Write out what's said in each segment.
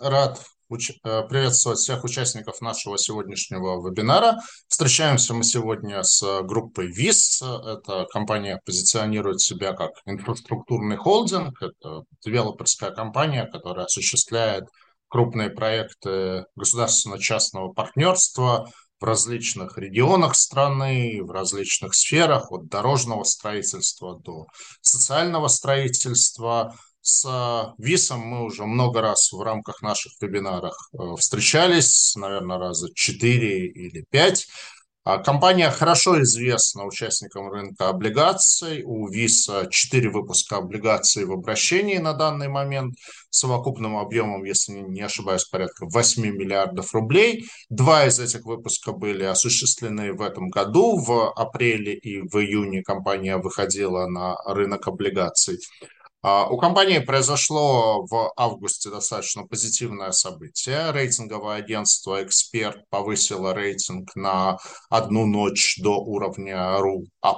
рад э, приветствовать всех участников нашего сегодняшнего вебинара. Встречаемся мы сегодня с группой ВИС. Эта компания позиционирует себя как инфраструктурный холдинг. Это девелоперская компания, которая осуществляет крупные проекты государственно-частного партнерства в различных регионах страны, в различных сферах, от дорожного строительства до социального строительства – с ВИСом мы уже много раз в рамках наших вебинаров э, встречались, наверное, раза 4 или 5. А компания хорошо известна участникам рынка облигаций. У ВИСа 4 выпуска облигаций в обращении на данный момент совокупным объемом, если не ошибаюсь, порядка 8 миллиардов рублей. Два из этих выпусков были осуществлены в этом году. В апреле и в июне компания выходила на рынок облигаций. А, у компании произошло в августе достаточно позитивное событие. Рейтинговое агентство «Эксперт» повысило рейтинг на одну ночь до уровня РУ А+.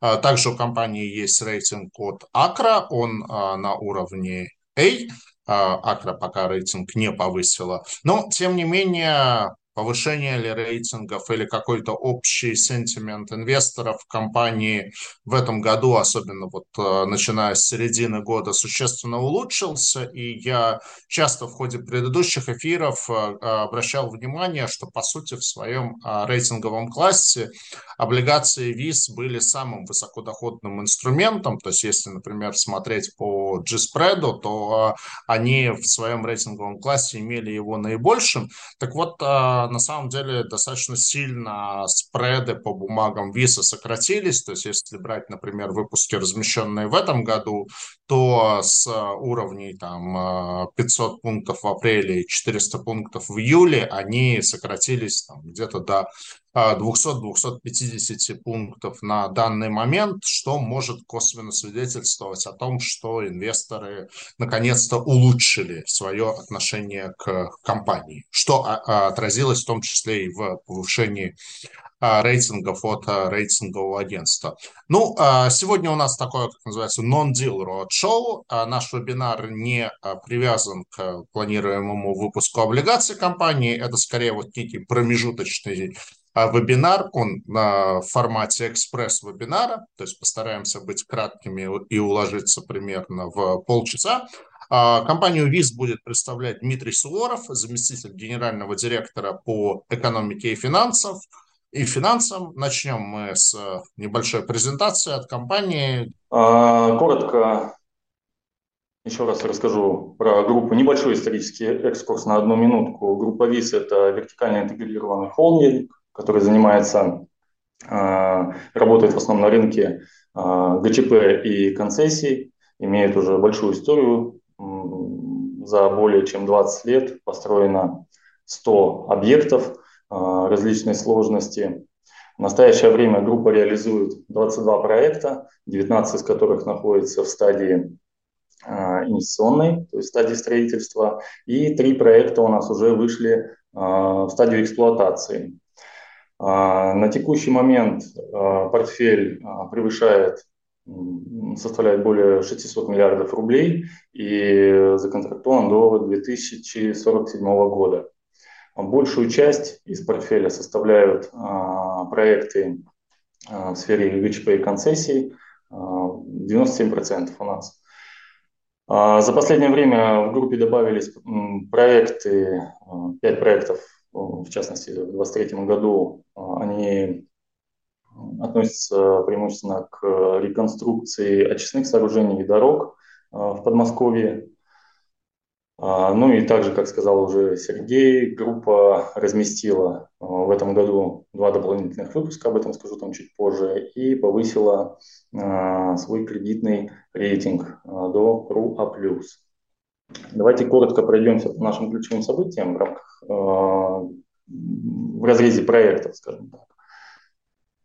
А, также у компании есть рейтинг от Акра, он а, на уровне A. Акра пока рейтинг не повысила. Но, тем не менее, повышение ли рейтингов или какой-то общий сентимент инвесторов в компании в этом году, особенно вот э, начиная с середины года, существенно улучшился. И я часто в ходе предыдущих эфиров э, обращал внимание, что по сути в своем э, рейтинговом классе облигации ВИС были самым высокодоходным инструментом. То есть если, например, смотреть по G-спреду, то они в своем рейтинговом классе имели его наибольшим. Так вот, на самом деле достаточно сильно спреды по бумагам виса сократились. То есть если брать, например, выпуски, размещенные в этом году, то с уровней там 500 пунктов в апреле и 400 пунктов в июле они сократились там, где-то до 200-250 пунктов на данный момент, что может косвенно свидетельствовать о том, что инвесторы наконец-то улучшили свое отношение к компании, что отразилось в том числе и в повышении рейтингов от рейтингового агентства. Ну, сегодня у нас такое, как называется, non-deal roadshow. Наш вебинар не привязан к планируемому выпуску облигаций компании. Это скорее вот некий промежуточный а вебинар, он на формате экспресс-вебинара, то есть постараемся быть краткими и уложиться примерно в полчаса. А компанию ВИЗ будет представлять Дмитрий Суворов, заместитель генерального директора по экономике и финансам. И финансам начнем мы с небольшой презентации от компании. А, коротко еще раз расскажу про группу. Небольшой исторический экскурс на одну минутку. Группа ВИЗ – это вертикально интегрированный холдинг, который занимается, а, работает в основном на рынке а, ГЧП и концессий, имеет уже большую историю. За более чем 20 лет построено 100 объектов а, различной сложности. В настоящее время группа реализует 22 проекта, 19 из которых находятся в стадии инвестиционной, то есть стадии строительства, и три проекта у нас уже вышли в стадию эксплуатации. А, на текущий момент а, портфель а, превышает, составляет более 600 миллиардов рублей и законтрактован до 2047 года. Большую часть из портфеля составляют проекты в сфере ГЧП и концессий, 97% у нас. За последнее время в группе добавились проекты, 5 проектов в частности, в 2023 году а, они относятся преимущественно к реконструкции очистных сооружений и дорог а, в Подмосковье. А, ну и также, как сказал уже Сергей, группа разместила в этом году два дополнительных выпуска, об этом скажу там чуть позже, и повысила свой кредитный рейтинг до РУА+. Давайте коротко пройдемся по нашим ключевым событиям в рамках э, в разрезе проектов, скажем так.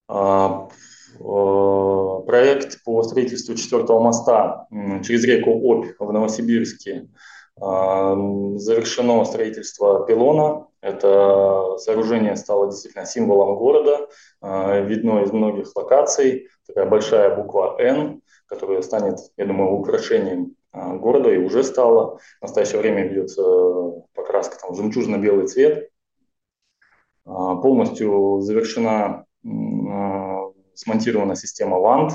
А, э, проект по строительству четвертого моста через реку Обь в Новосибирске а, завершено строительство пилона. Это сооружение стало действительно символом города, а, видно из многих локаций. Такая большая буква «Н», которая станет, я думаю, украшением города и уже стала. В настоящее время ведется покраска там, жемчужно-белый цвет. Полностью завершена, смонтирована система ВАНД,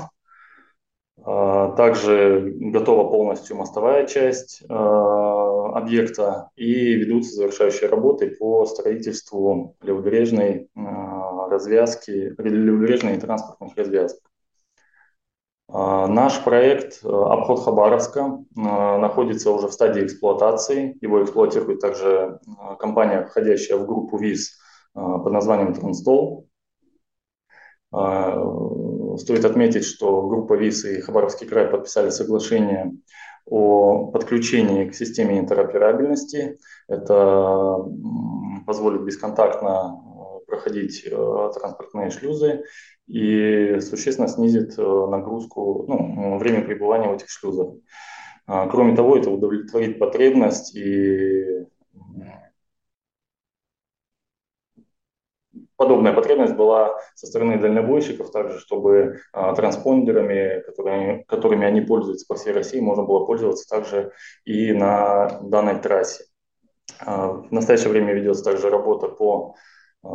также готова полностью мостовая часть объекта и ведутся завершающие работы по строительству левобережной развязки, левобережной транспортных развязок. Наш проект «Обход Хабаровска» находится уже в стадии эксплуатации. Его эксплуатирует также компания, входящая в группу ВИЗ под названием «Транстол». Стоит отметить, что группа ВИС и Хабаровский край подписали соглашение о подключении к системе интероперабельности. Это позволит бесконтактно э, проходить э, транспортные шлюзы и существенно снизит э, нагрузку, ну, время пребывания в этих шлюзах. А, кроме того, это удовлетворит потребность и подобная потребность была со стороны дальнобойщиков также, чтобы а, транспондерами, которыми, которыми они пользуются по всей России, можно было пользоваться также и на данной трассе. А, в настоящее время ведется также работа по а,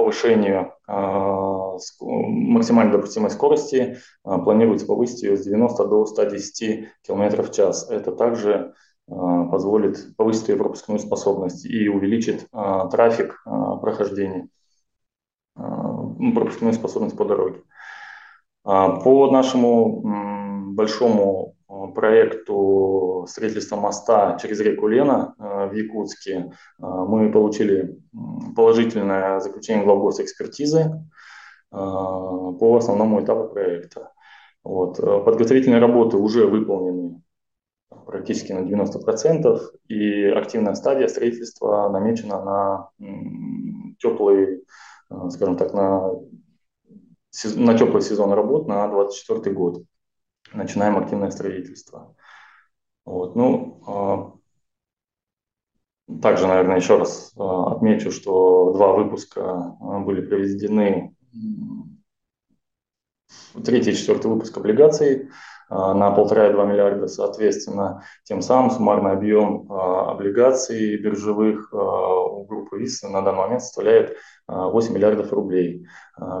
повышению а, максимальной допустимой скорости. А, планируется повысить ее с 90 до 110 км в час. Это также а, позволит повысить ее пропускную способность и увеличит трафик прохождения, ну, пропускную способность по дороге. По нашему большому проекту строительства моста через реку Лена в Якутске мы получили положительное заключение главгос экспертизы по основному этапу проекта. Вот. Подготовительные работы уже выполнены практически на 90%, и активная стадия строительства намечена на теплый, э, скажем так, на, на теплый сезон работ на 2024 год. Начинаем активное строительство. Вот, ну, а, также, наверное, еще раз э, отмечу, что два выпуска э, были проведены, третий и четвертый выпуск облигаций а, на полтора-два миллиарда, соответственно, тем самым суммарный объем а, облигаций биржевых а, у группы ВИС на данный момент составляет 8 миллиардов рублей.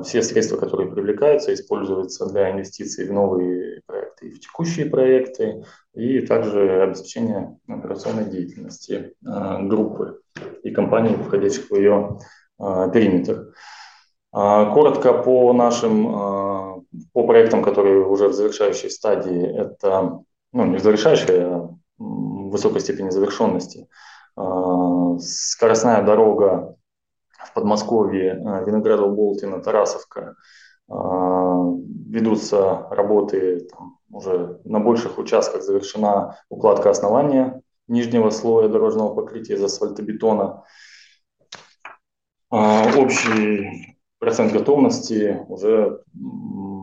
Все средства, которые привлекаются, используются для инвестиций в новые и в текущие проекты, и также обеспечение операционной деятельности группы и компаний, входящих в ее периметр. Коротко по нашим по проектам, которые уже в завершающей стадии, это, ну, не в завершающей, а в высокой степени завершенности. А, скоростная дорога в Подмосковье, а, Виноградов, Болтина, Тарасовка. А, ведутся работы там, уже на больших участках завершена укладка основания нижнего слоя дорожного покрытия из асфальтобетона. Общий процент готовности уже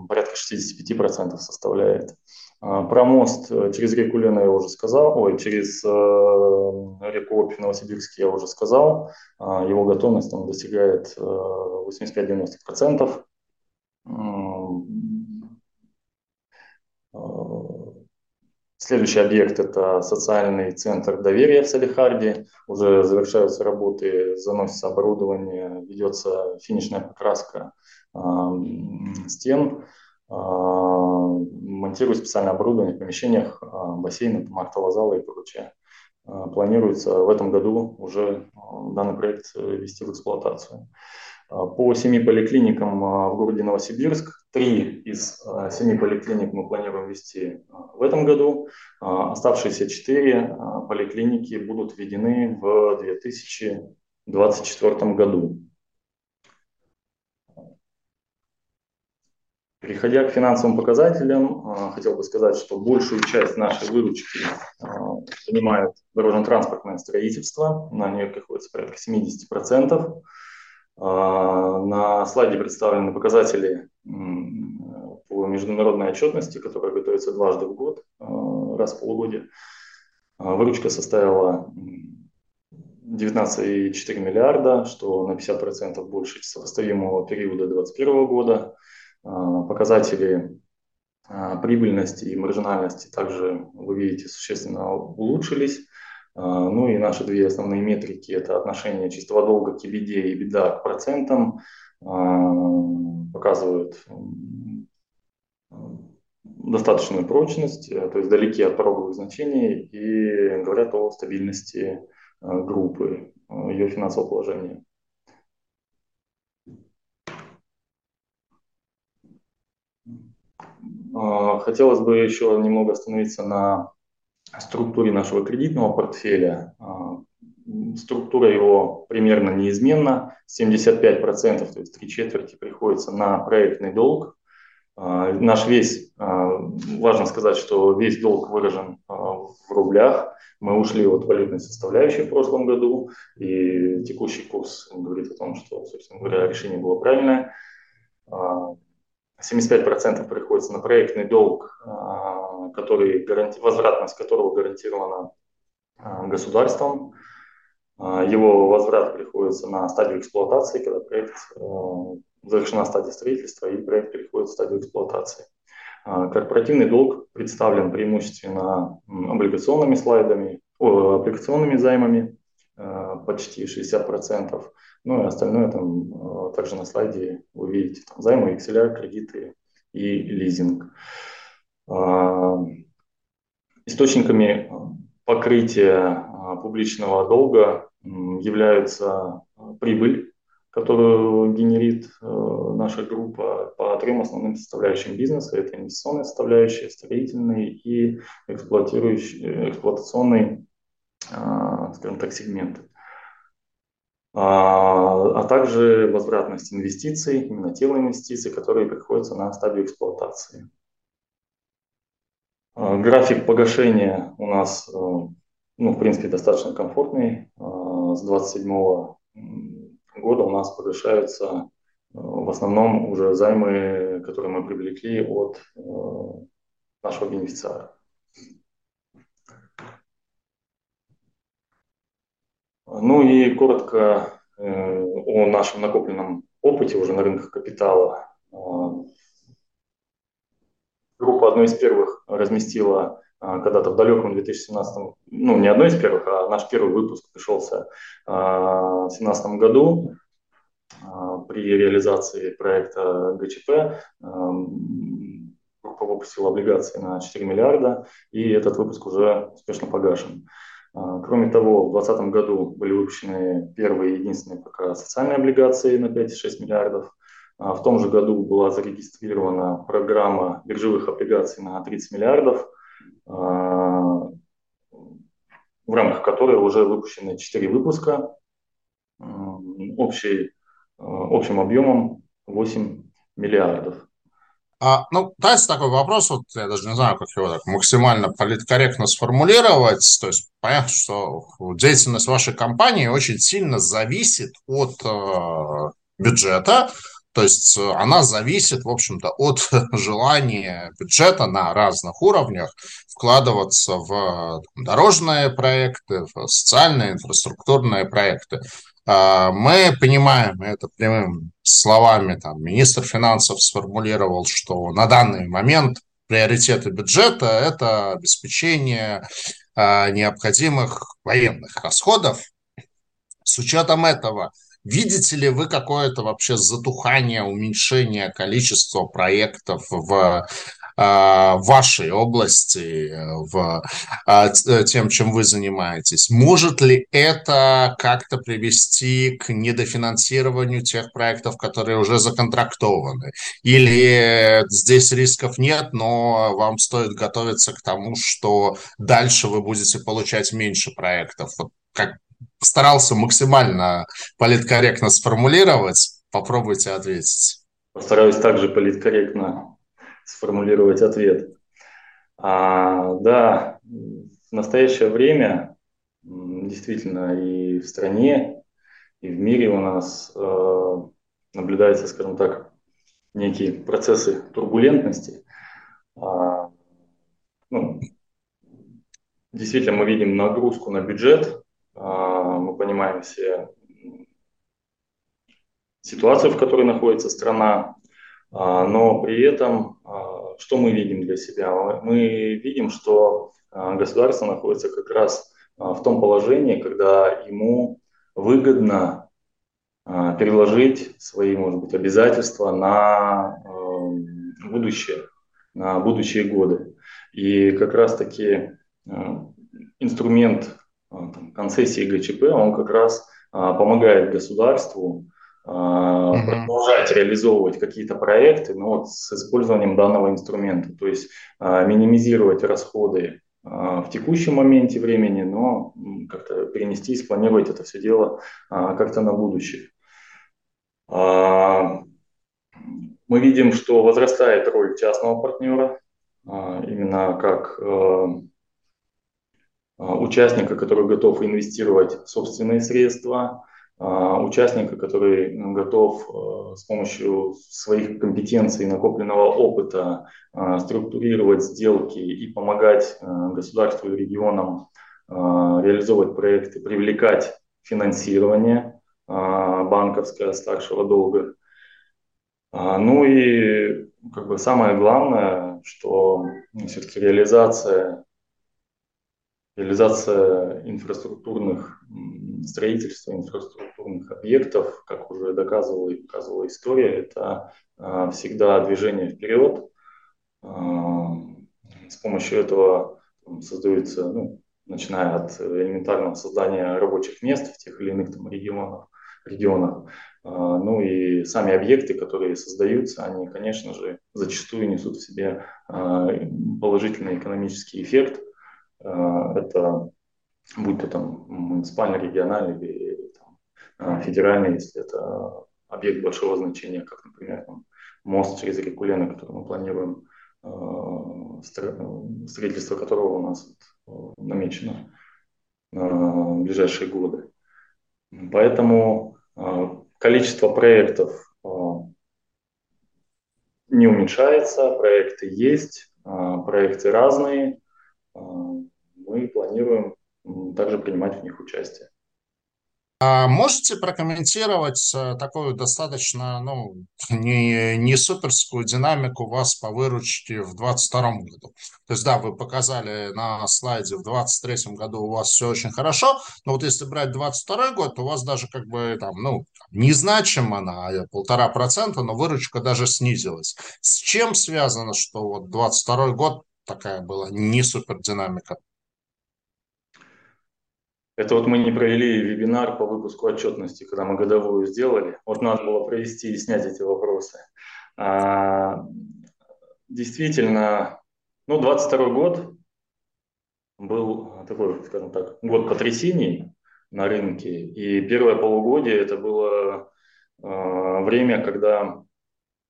порядка 65% составляет. А, про мост э, через реку Лена я уже сказал, ой, через э, реку Обь Новосибирск я уже сказал. А, его готовность там достигает 85-90%. Следующий объект – это социальный центр доверия в Салихарде. Уже завершаются работы, заносится оборудование, ведется финишная покраска э, стен, э, монтируют специальное оборудование в помещениях, э, бассейны, актового зала и прочее. Э, планируется в этом году уже данный проект ввести в эксплуатацию. По семи поликлиникам в городе Новосибирск. Три из а, семи поликлиник мы планируем ввести в этом году. Оставшиеся четыре поликлиники будут введены в 2024 году. Переходя к финансовым показателям, хотел бы сказать, что большую часть нашей выручки занимает дорожно-транспортное строительство. На нее приходится порядка 70%. А, на слайде представлены показатели по международной отчетности, которая готовится дважды в год, а, раз в полугодие. А, выручка составила 19,4 миллиарда, что на 50% больше сопоставимого периода 2021 года. Показатели прибыльность и маржинальность также, вы видите, существенно улучшились. Ну и наши две основные метрики – это отношение чистого долга к EBITDA и беда к процентам, показывают достаточную прочность, э, то есть далеки от пороговых значений и говорят о стабильности э, группы, э, ее финансового положения. Хотелось бы еще немного остановиться на структуре нашего кредитного портфеля. Структура его примерно неизменна. 75%, то есть три четверти, приходится на проектный долг, а, наш весь, а, важно сказать, что весь долг выражен а, в рублях. Мы ушли от валютной составляющей в прошлом году, и текущий курс говорит о том, что, собственно говоря, решение было правильное. 75% приходится на проектный долг, который, возвратность которого гарантирована государством. Его возврат приходится на стадию эксплуатации, когда проект завершена стадия строительства и проект переходит в стадию эксплуатации. А, корпоративный долг представлен преимущественно облигационными слайдами, облигационными займами, а, почти 60%. Ну и остальное там а, также на слайде вы видите там, займы, XLR, кредиты и лизинг. Источниками покрытия публичного долга являются прибыль которую генерит э, наша группа по трем основным составляющим бизнеса. Это инвестиционная составляющая, строительный и эксплуатирующий, эксплуатационный, э, скажем так, сегмент. А, а также возвратность инвестиций, именно тело инвестиций, которые приходятся на стадию эксплуатации. А, график погашения у нас, э, ну, в принципе, достаточно комфортный. С 27 года у нас погашаются э, в основном уже займы, которые мы привлекли от э, нашего бенефициара. Ну и коротко э, о нашем накопленном опыте уже на рынках капитала. Группа одной из первых разместила когда-то в далеком 2017, ну не одной из первых, а наш первый выпуск пришелся в 2017 году при реализации проекта ГЧП. Группа выпустила облигации на 4 миллиарда, и этот выпуск уже успешно погашен. Кроме того, в 2020 году были выпущены первые и единственные пока социальные облигации на 5,6 миллиардов. В том же году была зарегистрирована программа биржевых облигаций на 30 миллиардов. А, в рамках которой уже выпущены 4 выпуска общей, а, общим объемом 8 миллиардов. А, ну, дайте такой вопрос, вот я даже не знаю, как его так максимально политкорректно сформулировать. То есть понятно, что деятельность вашей компании очень сильно зависит от э, бюджета, то есть э, она зависит, в общем-то, от желания бюджета на разных уровнях вкладываться в дорожные проекты, в социальные, инфраструктурные проекты. А, мы понимаем это прямыми словами, там, министр финансов сформулировал, что на данный момент приоритеты бюджета – это обеспечение а, необходимых военных расходов. С учетом этого – Видите ли вы какое-то вообще затухание, уменьшение количества проектов в а, вашей области, в а, тем, чем вы занимаетесь. Может ли это как-то привести к недофинансированию тех проектов, которые уже законтрактованы? Или здесь рисков нет, но вам стоит готовиться к тому, что дальше вы будете получать меньше проектов? Вот как, старался максимально политкорректно сформулировать. Попробуйте ответить. Постараюсь также политкорректно сформулировать ответ. А, да, в настоящее время действительно и в стране, и в мире у нас э, наблюдаются, скажем так, некие процессы турбулентности. А, ну, действительно, мы видим нагрузку на бюджет, а, мы понимаем все ситуацию, в которой находится страна, а, но при этом а, что мы видим для себя? Мы видим, что государство находится как раз в том положении, когда ему выгодно переложить свои, может быть, обязательства на будущее, на будущие годы. И как раз-таки инструмент там, концессии ГЧП, он как раз помогает государству mm-hmm. продолжать реализовывать какие-то проекты, но вот с использованием данного инструмента, то есть минимизировать расходы в текущем моменте времени, но как-то перенести, спланировать это все дело как-то на будущее. Мы видим, что возрастает роль частного партнера, именно как участника, который готов инвестировать собственные средства, а, участника, который готов э, с помощью своих компетенций накопленного опыта а, структурировать сделки и помогать государству и регионам а, реализовывать проекты, привлекать финансирование банковское старшего долга. Ну и как бы самое главное, что все-таки реализация реализация инфраструктурных строительства, инфраструктурных объектов, как уже доказывала и показывала история, это а, всегда движение вперед. А, с помощью этого создаются, ну, начиная от элементарного создания рабочих мест в тех или иных там, регионах, регионах, а, ну и сами объекты, которые создаются, они, конечно же, зачастую несут в себе положительный экономический эффект, это будь то там муниципальный, региональный или там, э, федеральный, если это объект большого значения, как, например, там, мост через реку Лена, который мы планируем, э, строительство которого у нас намечено на ближайшие годы. Поэтому количество проектов не уменьшается, проекты есть, проекты разные, мы планируем также принимать в них участие. А можете прокомментировать э, такую достаточно, ну, не, не суперскую динамику у вас по выручке в 2022 году? То есть, да, вы показали на слайде в 2023 году у вас все очень хорошо, но вот если брать 2022 год, то у вас даже как бы там, ну, незначимо на полтора процента, но выручка даже снизилась. С чем связано, что вот 2022 год такая была не супер динамика? Это вот мы не провели вебинар по выпуску отчетности, когда мы годовую сделали. Вот надо было провести и снять эти вопросы. А, действительно, ну, 22 год был такой, скажем так, год потрясений на рынке. И первое полугодие это было э, время, когда,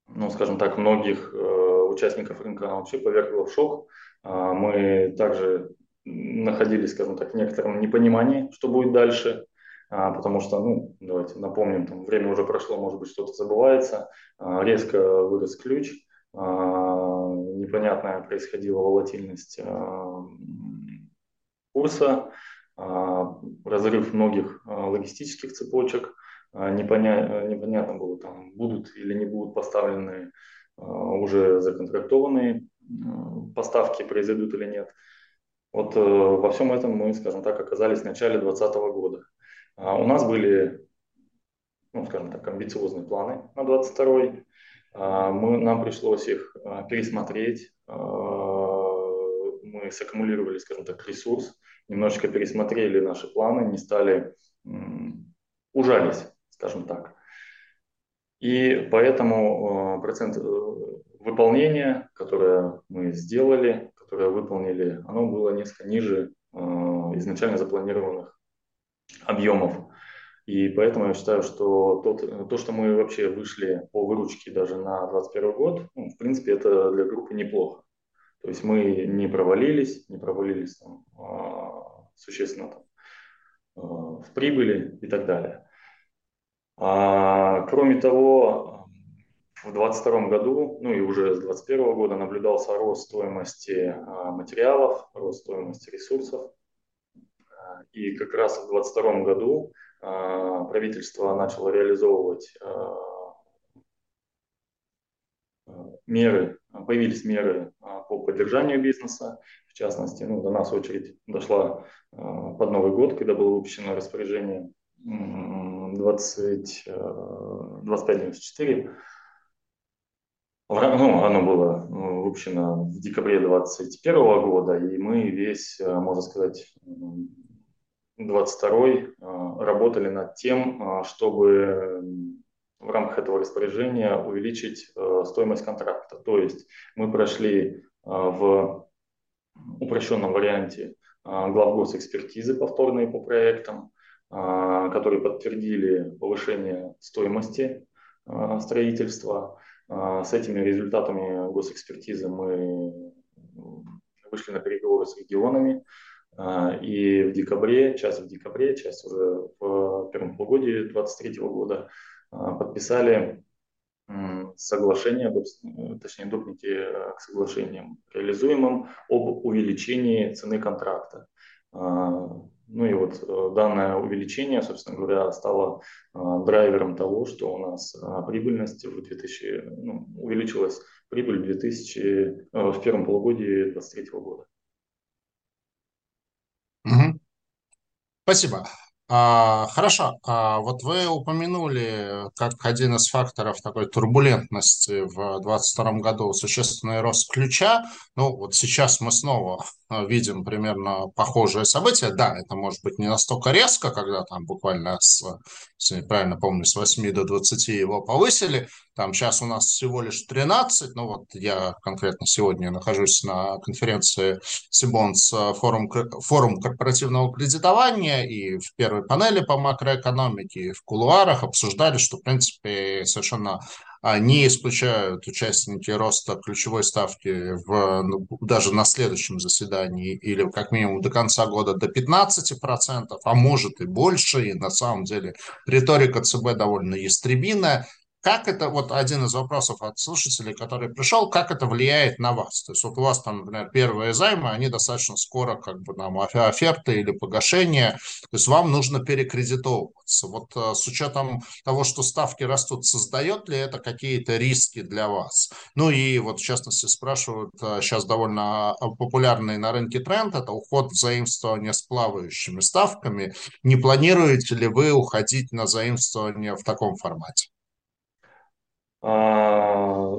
ну, скажем так, многих э, участников рынка вообще повергло в шок. Э, мы также находились, скажем так, в некотором непонимании, что будет дальше, а, потому что, ну, давайте напомним, там, время уже прошло, может быть, что-то забывается, а, резко вырос ключ, а, непонятная происходила волатильность курса, разрыв многих логистических цепочек, непонятно, непонятно было, там, будут или не будут поставлены уже законтрактованные поставки, произойдут или нет. Вот э, во всем этом мы, скажем так, оказались в начале 2020 года. А у нас были, ну, скажем так, амбициозные планы на 2022. А, мы, нам пришлось их пересмотреть. Мы саккумулировали, скажем так, ресурс, немножечко пересмотрели наши планы, не стали, ужались, скажем так. И поэтому процент э, выполнения, которое мы сделали, которое выполнили, оно было несколько ниже э, изначально запланированных объемов. И поэтому я считаю, что тот, то, что мы вообще вышли по выручке даже на 2021 год, ну, в принципе, это для группы неплохо. То есть мы не провалились, не провалились там, а, существенно там, в прибыли и так далее. А, кроме того, в 2022 году, ну и уже с 2021 года наблюдался рост стоимости а, материалов, рост стоимости ресурсов. И как раз в 2022 году а, правительство начало реализовывать меры, появились меры по поддержанию бизнеса, в частности, ну, до нас очередь дошла под Новый год, когда было выпущено распоряжение 20, 2594 ну, оно было ну, выпущено в декабре 2021 года, и мы весь, э, можно сказать, 22 э, работали над тем, э, чтобы в рамках этого распоряжения увеличить стоимость контракта. То есть мы прошли в упрощенном варианте главгос экспертизы повторные по проектам, которые подтвердили повышение стоимости строительства. А, с этими результатами госэкспертизы мы вышли на переговоры с регионами. А, и в декабре, часть в декабре, часть уже в первом полугодии 2023 года а, подписали соглашение, точнее допники к соглашениям реализуемым об увеличении цены контракта. Ну и вот э, данное увеличение, собственно говоря, стало э, драйвером того, что у нас э, прибыльность в 2000, ну, увеличилась прибыль в, 2000, в первом полугодии 2023 года. Спасибо. А, хорошо, а вот вы упомянули как один из факторов такой турбулентности в 2022 году существенный рост ключа. Ну, вот сейчас мы снова а, видим примерно похожее событие. Да, это может быть не настолько резко, когда там буквально, с, если правильно помню, с 8 до 20 его повысили. Там сейчас у нас всего лишь 13. Ну вот я конкретно сегодня нахожусь на конференции Сибонс форум, форум корпоративного кредитования и в первой панели по макроэкономике в кулуарах обсуждали, что в принципе совершенно не исключают участники роста ключевой ставки в, ну, даже на следующем заседании или как минимум до конца года до 15%, а может и больше. И на самом деле риторика ЦБ довольно ястребиная. Как это, вот один из вопросов от слушателей, который пришел, как это влияет на вас? То есть вот у вас там, например, первые займы, они достаточно скоро как бы нам оферты или погашение, то есть вам нужно перекредитовываться. Вот э, с учетом того, что ставки растут, создает ли это какие-то риски для вас? Ну и вот в частности спрашивают, сейчас э, довольно э, популярный на рынке тренд, это уход в с плавающими ставками. Не планируете ли вы уходить на заимствование в таком формате? А,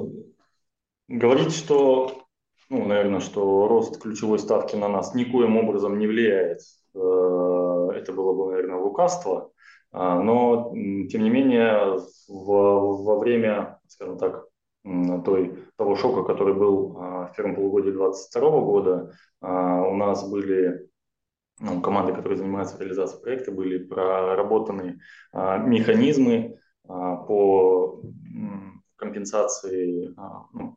говорить, что, ну, наверное, что рост ключевой ставки на нас никоим образом не влияет, э, это было бы, наверное, лукавство. А, но, тем не менее, в, во время, скажем так, той, того шока, который был а, в первом полугодии 2022 года, у нас были ну, команды, которые занимаются реализацией проекта, были проработаны механизмы по компенсации, а, ну,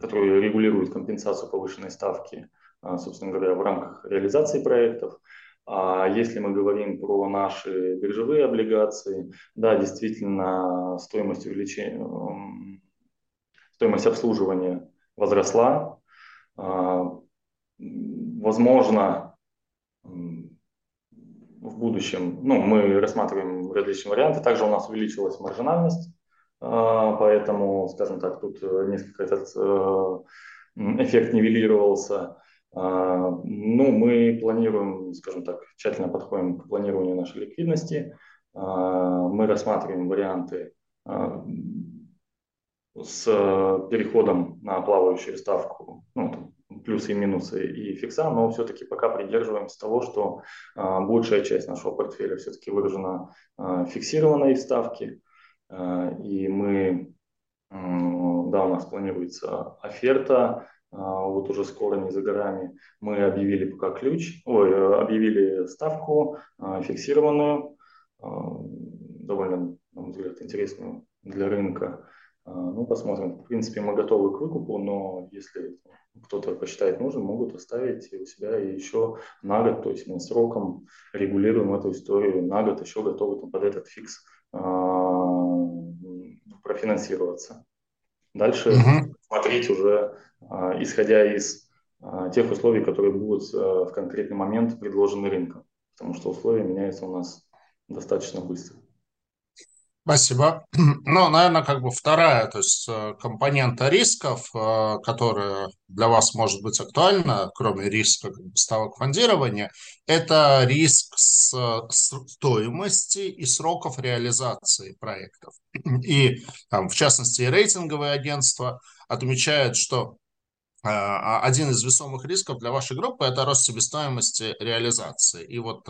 которые регулируют компенсацию повышенной ставки, а, собственно говоря, в рамках реализации проектов. А если мы говорим про наши биржевые облигации, да, действительно, стоимость увеличения, стоимость обслуживания возросла. Возможно, в будущем, ну, мы рассматриваем различные варианты. Также у нас увеличилась маржинальность а, поэтому, скажем так, тут э, несколько этот э, эффект нивелировался. Ну, мы планируем, скажем так, тщательно подходим к планированию нашей ликвидности. Мы рассматриваем варианты с переходом на плавающую ставку, ну, плюсы и минусы и фикса, но все-таки пока придерживаемся того, что большая часть нашего портфеля все-таки выражена фиксированной ставки. А, и мы, да, у нас планируется оферта, а, вот уже скоро, не за горами, мы объявили пока ключ, ой, объявили ставку а, фиксированную, довольно, на мой взгляд, интересную для рынка. Ну, посмотрим. В принципе, мы готовы к выкупу, но если кто-то посчитает нужным, могут оставить у себя еще на год. То есть мы сроком регулируем эту историю на год, еще готовы там, под этот фикс профинансироваться. Дальше угу. смотреть уже, а, исходя из а, тех условий, которые будут а, в конкретный момент предложены рынком, потому что условия меняются у нас достаточно быстро. Спасибо. Ну, наверное, как бы вторая, то есть э, компонента рисков, э, которая для вас может быть актуальна, кроме риска ставок фондирования, это риск с стоимости и сроков реализации проектов. И там, в частности, рейтинговые агентства отмечают, что э, один из весомых рисков для вашей группы – это рост себестоимости реализации. И вот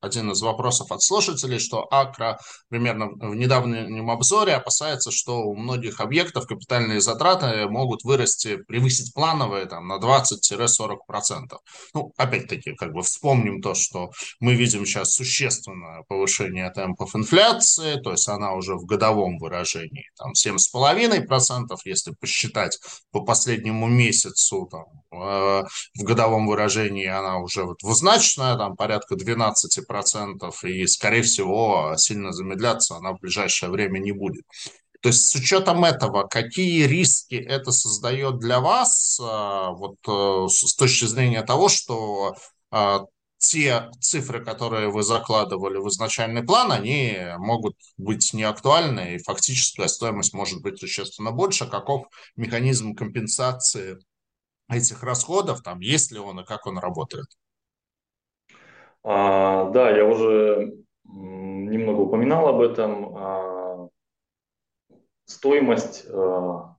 один из вопросов от слушателей, что Акра примерно в недавнем обзоре опасается, что у многих объектов капитальные затраты могут вырасти, превысить плановые там, на 20-40%. Ну, опять-таки, как бы вспомним то, что мы видим сейчас существенное повышение темпов инфляции, то есть она уже в годовом выражении там 7,5%, если посчитать по последнему месяцу там, э, в годовом выражении она уже вот двузначная, там порядка 12 процентов и, скорее всего, сильно замедляться она в ближайшее время не будет. То есть с учетом этого, какие риски это создает для вас, а, вот э, с точки зрения того, что а, те цифры, которые вы закладывали в изначальный план, они могут быть неактуальны, и фактическая стоимость может быть существенно больше. Каков механизм компенсации этих расходов, там, есть ли он и как он работает? А, да, я уже немного упоминал об этом. А, стоимость а,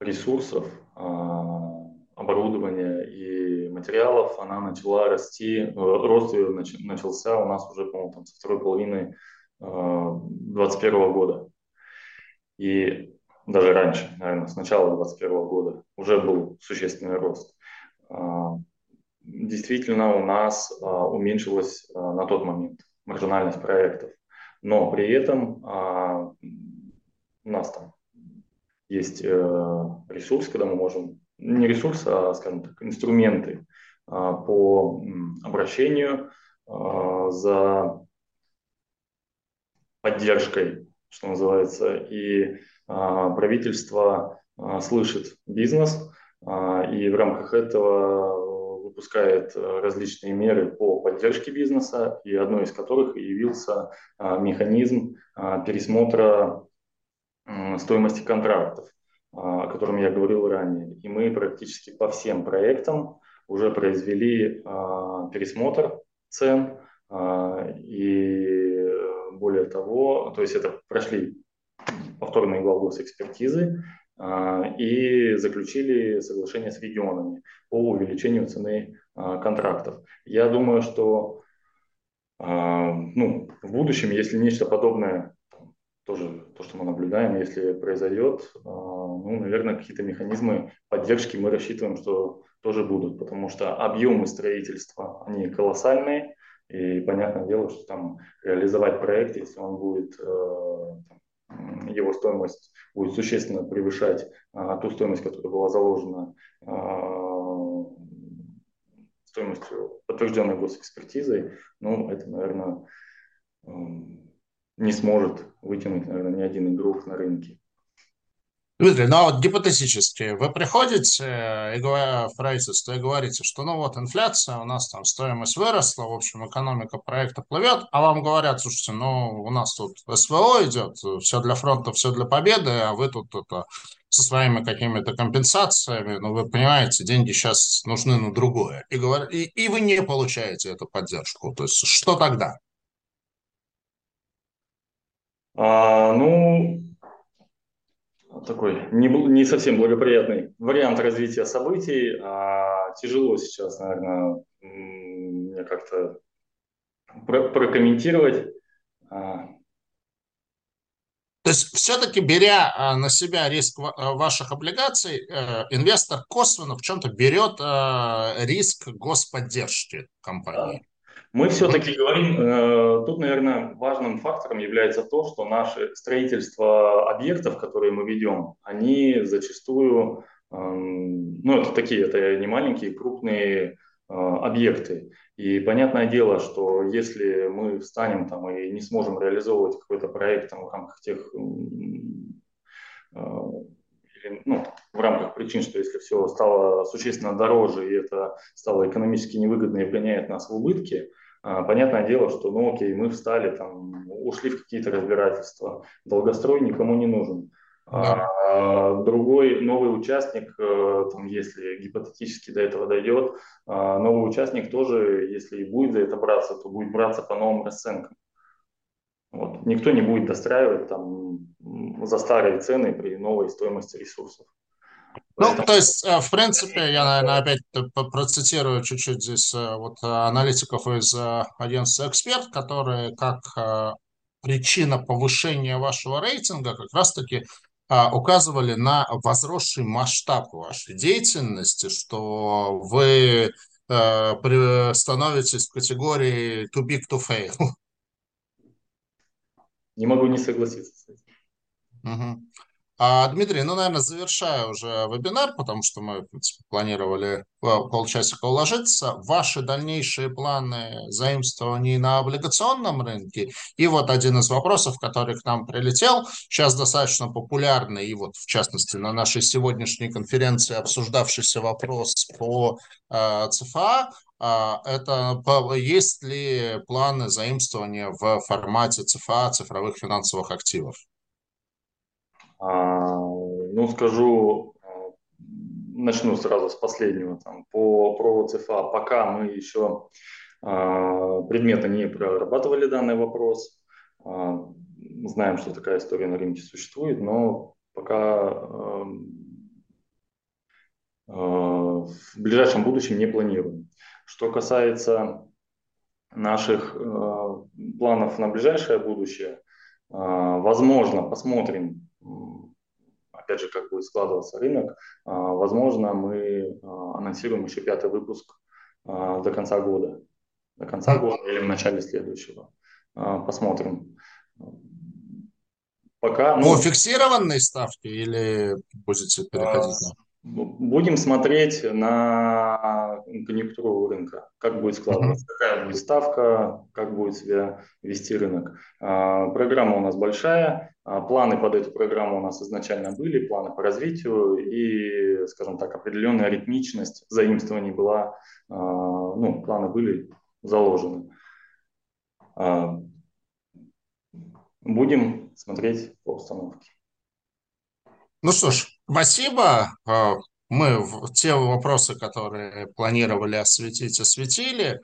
ресурсов, а, оборудования и материалов, она начала расти, э, рост ее нач, начался у нас уже, по-моему, там, со второй половины 2021 а, года. И даже раньше, наверное, с начала 2021 года уже был существенный рост. Действительно у нас а, уменьшилась а, на тот момент маржинальность проектов. Но при этом а, у нас там есть э, ресурс, когда мы можем, не ресурс, а, скажем так, инструменты по обращению за поддержкой, что называется, и правительство слышит бизнес, и в рамках этого выпускает э, различные меры по поддержке бизнеса, и одной из которых явился а, механизм а, пересмотра стоимости контрактов, о котором я говорил ранее. И мы практически по всем проектам уже произвели пересмотр цен, и более того, то есть это прошли повторные экспертизы, а, и заключили соглашение с регионами по увеличению цены а, контрактов. Я думаю, что а, ну, в будущем, если нечто подобное, тоже то, что мы наблюдаем, если произойдет, ну, наверное, какие-то механизмы поддержки мы рассчитываем, что тоже будут, потому что объемы строительства, они колоссальные, и понятное дело, что там реализовать проект, если он будет э, его стоимость будет существенно превышать а, ту стоимость, которая была заложена а, стоимостью, подтвержденной госэкспертизой, ну, это, наверное, не сможет вытянуть, наверное, ни один игрок на рынке. Дмитрий, ну а вот гипотетически вы приходите э, и говоря в правительство и говорите, что ну вот инфляция, у нас там стоимость выросла, в общем, экономика проекта плывет, а вам говорят, слушайте, ну у нас тут СВО идет, все для фронта, все для победы, а вы тут это, со своими какими-то компенсациями, ну вы понимаете, деньги сейчас нужны на другое. И, говор... и, и вы не получаете эту поддержку. То есть что тогда? А, ну, такой не, не совсем благоприятный вариант развития событий. А тяжело сейчас, наверное, мне как-то про прокомментировать. А. То есть все-таки беря а, на себя риск а, ваших облигаций, э, инвестор косвенно в чем-то берет риск господдержки компании. Мы все-таки говорим, э, тут, наверное, важным фактором является то, что наше строительство объектов, которые мы ведем, они зачастую, э, ну, это такие, это не маленькие, крупные э, объекты. И понятное дело, что если мы встанем там и не сможем реализовывать какой-то проект там, в рамках тех ну, в рамках причин, что если все стало существенно дороже и это стало экономически невыгодно и вгоняет нас в убытки, понятное дело, что, ну окей, мы встали, там, ушли в какие-то разбирательства. Долгострой никому не нужен. Да. А, другой новый участник, э, там, если гипотетически до этого дойдет, а, новый участник тоже, если и будет за это браться, то будет браться по новым расценкам. Вот. Никто не будет достраивать там за старые цены при новой стоимости ресурсов. Ну, то есть, э, в принципе, я, наверное, опять процитирую чуть-чуть здесь э, вот аналитиков из агентства «Эксперт», которые как причина повышения вашего рейтинга как раз-таки указывали на возросший масштаб вашей деятельности, что вы э, становитесь в категории too big to fail. Не могу не согласиться с этим. Угу. А, Дмитрий, ну, наверное, завершая уже вебинар, потому что мы, в принципе, планировали полчасика уложиться. Ваши дальнейшие планы заимствований на облигационном рынке? И вот один из вопросов, который к нам прилетел, сейчас достаточно популярный, и вот, в частности, на нашей сегодняшней конференции обсуждавшийся вопрос по э, ЦФА, а, это есть ли планы заимствования в формате ЦФА, цифровых финансовых активов? А, ну, скажу, начну сразу с последнего. Там, по про ЦФА пока мы еще а, предметно не прорабатывали данный вопрос. А, знаем, что такая история на рынке существует, но пока в ближайшем будущем не планируем. Что касается наших планов на ближайшее будущее, возможно, посмотрим, опять же, как будет складываться рынок. А, возможно, мы а, анонсируем еще пятый выпуск а, до конца года. До конца года или в начале следующего. Посмотрим. Пока, ну, По фиксированной ставке или будете переходить на? Будем смотреть на конъюнктуру рынка, как будет складываться, какая будет ставка, как будет себя вести рынок. А, программа у нас большая, а, планы под эту программу у нас изначально были, планы по развитию и, скажем так, определенная ритмичность заимствований была, а, ну, планы были заложены. Будем смотреть по обстановке. Ну что ж, спасибо. Мы те вопросы, которые планировали осветить, осветили.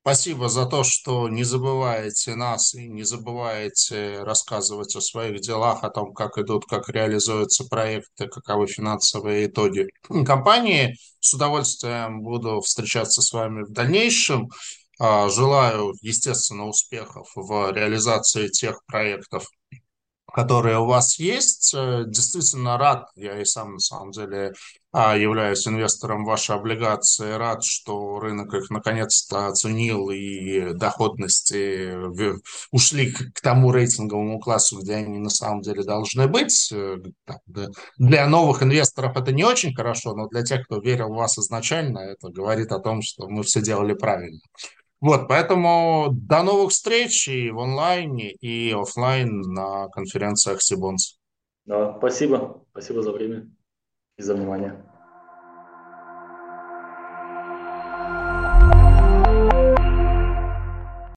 Спасибо за то, что не забываете нас и не забываете рассказывать о своих делах, о том, как идут, как реализуются проекты, каковы финансовые итоги компании. С удовольствием буду встречаться с вами в дальнейшем. А, желаю, естественно, успехов в реализации тех проектов, которые у вас есть. Э, действительно рад, я и сам на самом деле а, являюсь инвестором в ваши облигации, рад, что рынок их наконец-то оценил и доходности ушли к тому рейтинговому классу, где они на самом деле должны быть. Э, для новых инвесторов это не очень хорошо, но для тех, кто верил в вас изначально, это говорит о том, что мы все делали правильно. Вот, поэтому до новых встреч и в онлайне, и офлайн на конференциях Сибонс. Да, спасибо. Спасибо за время за внимание.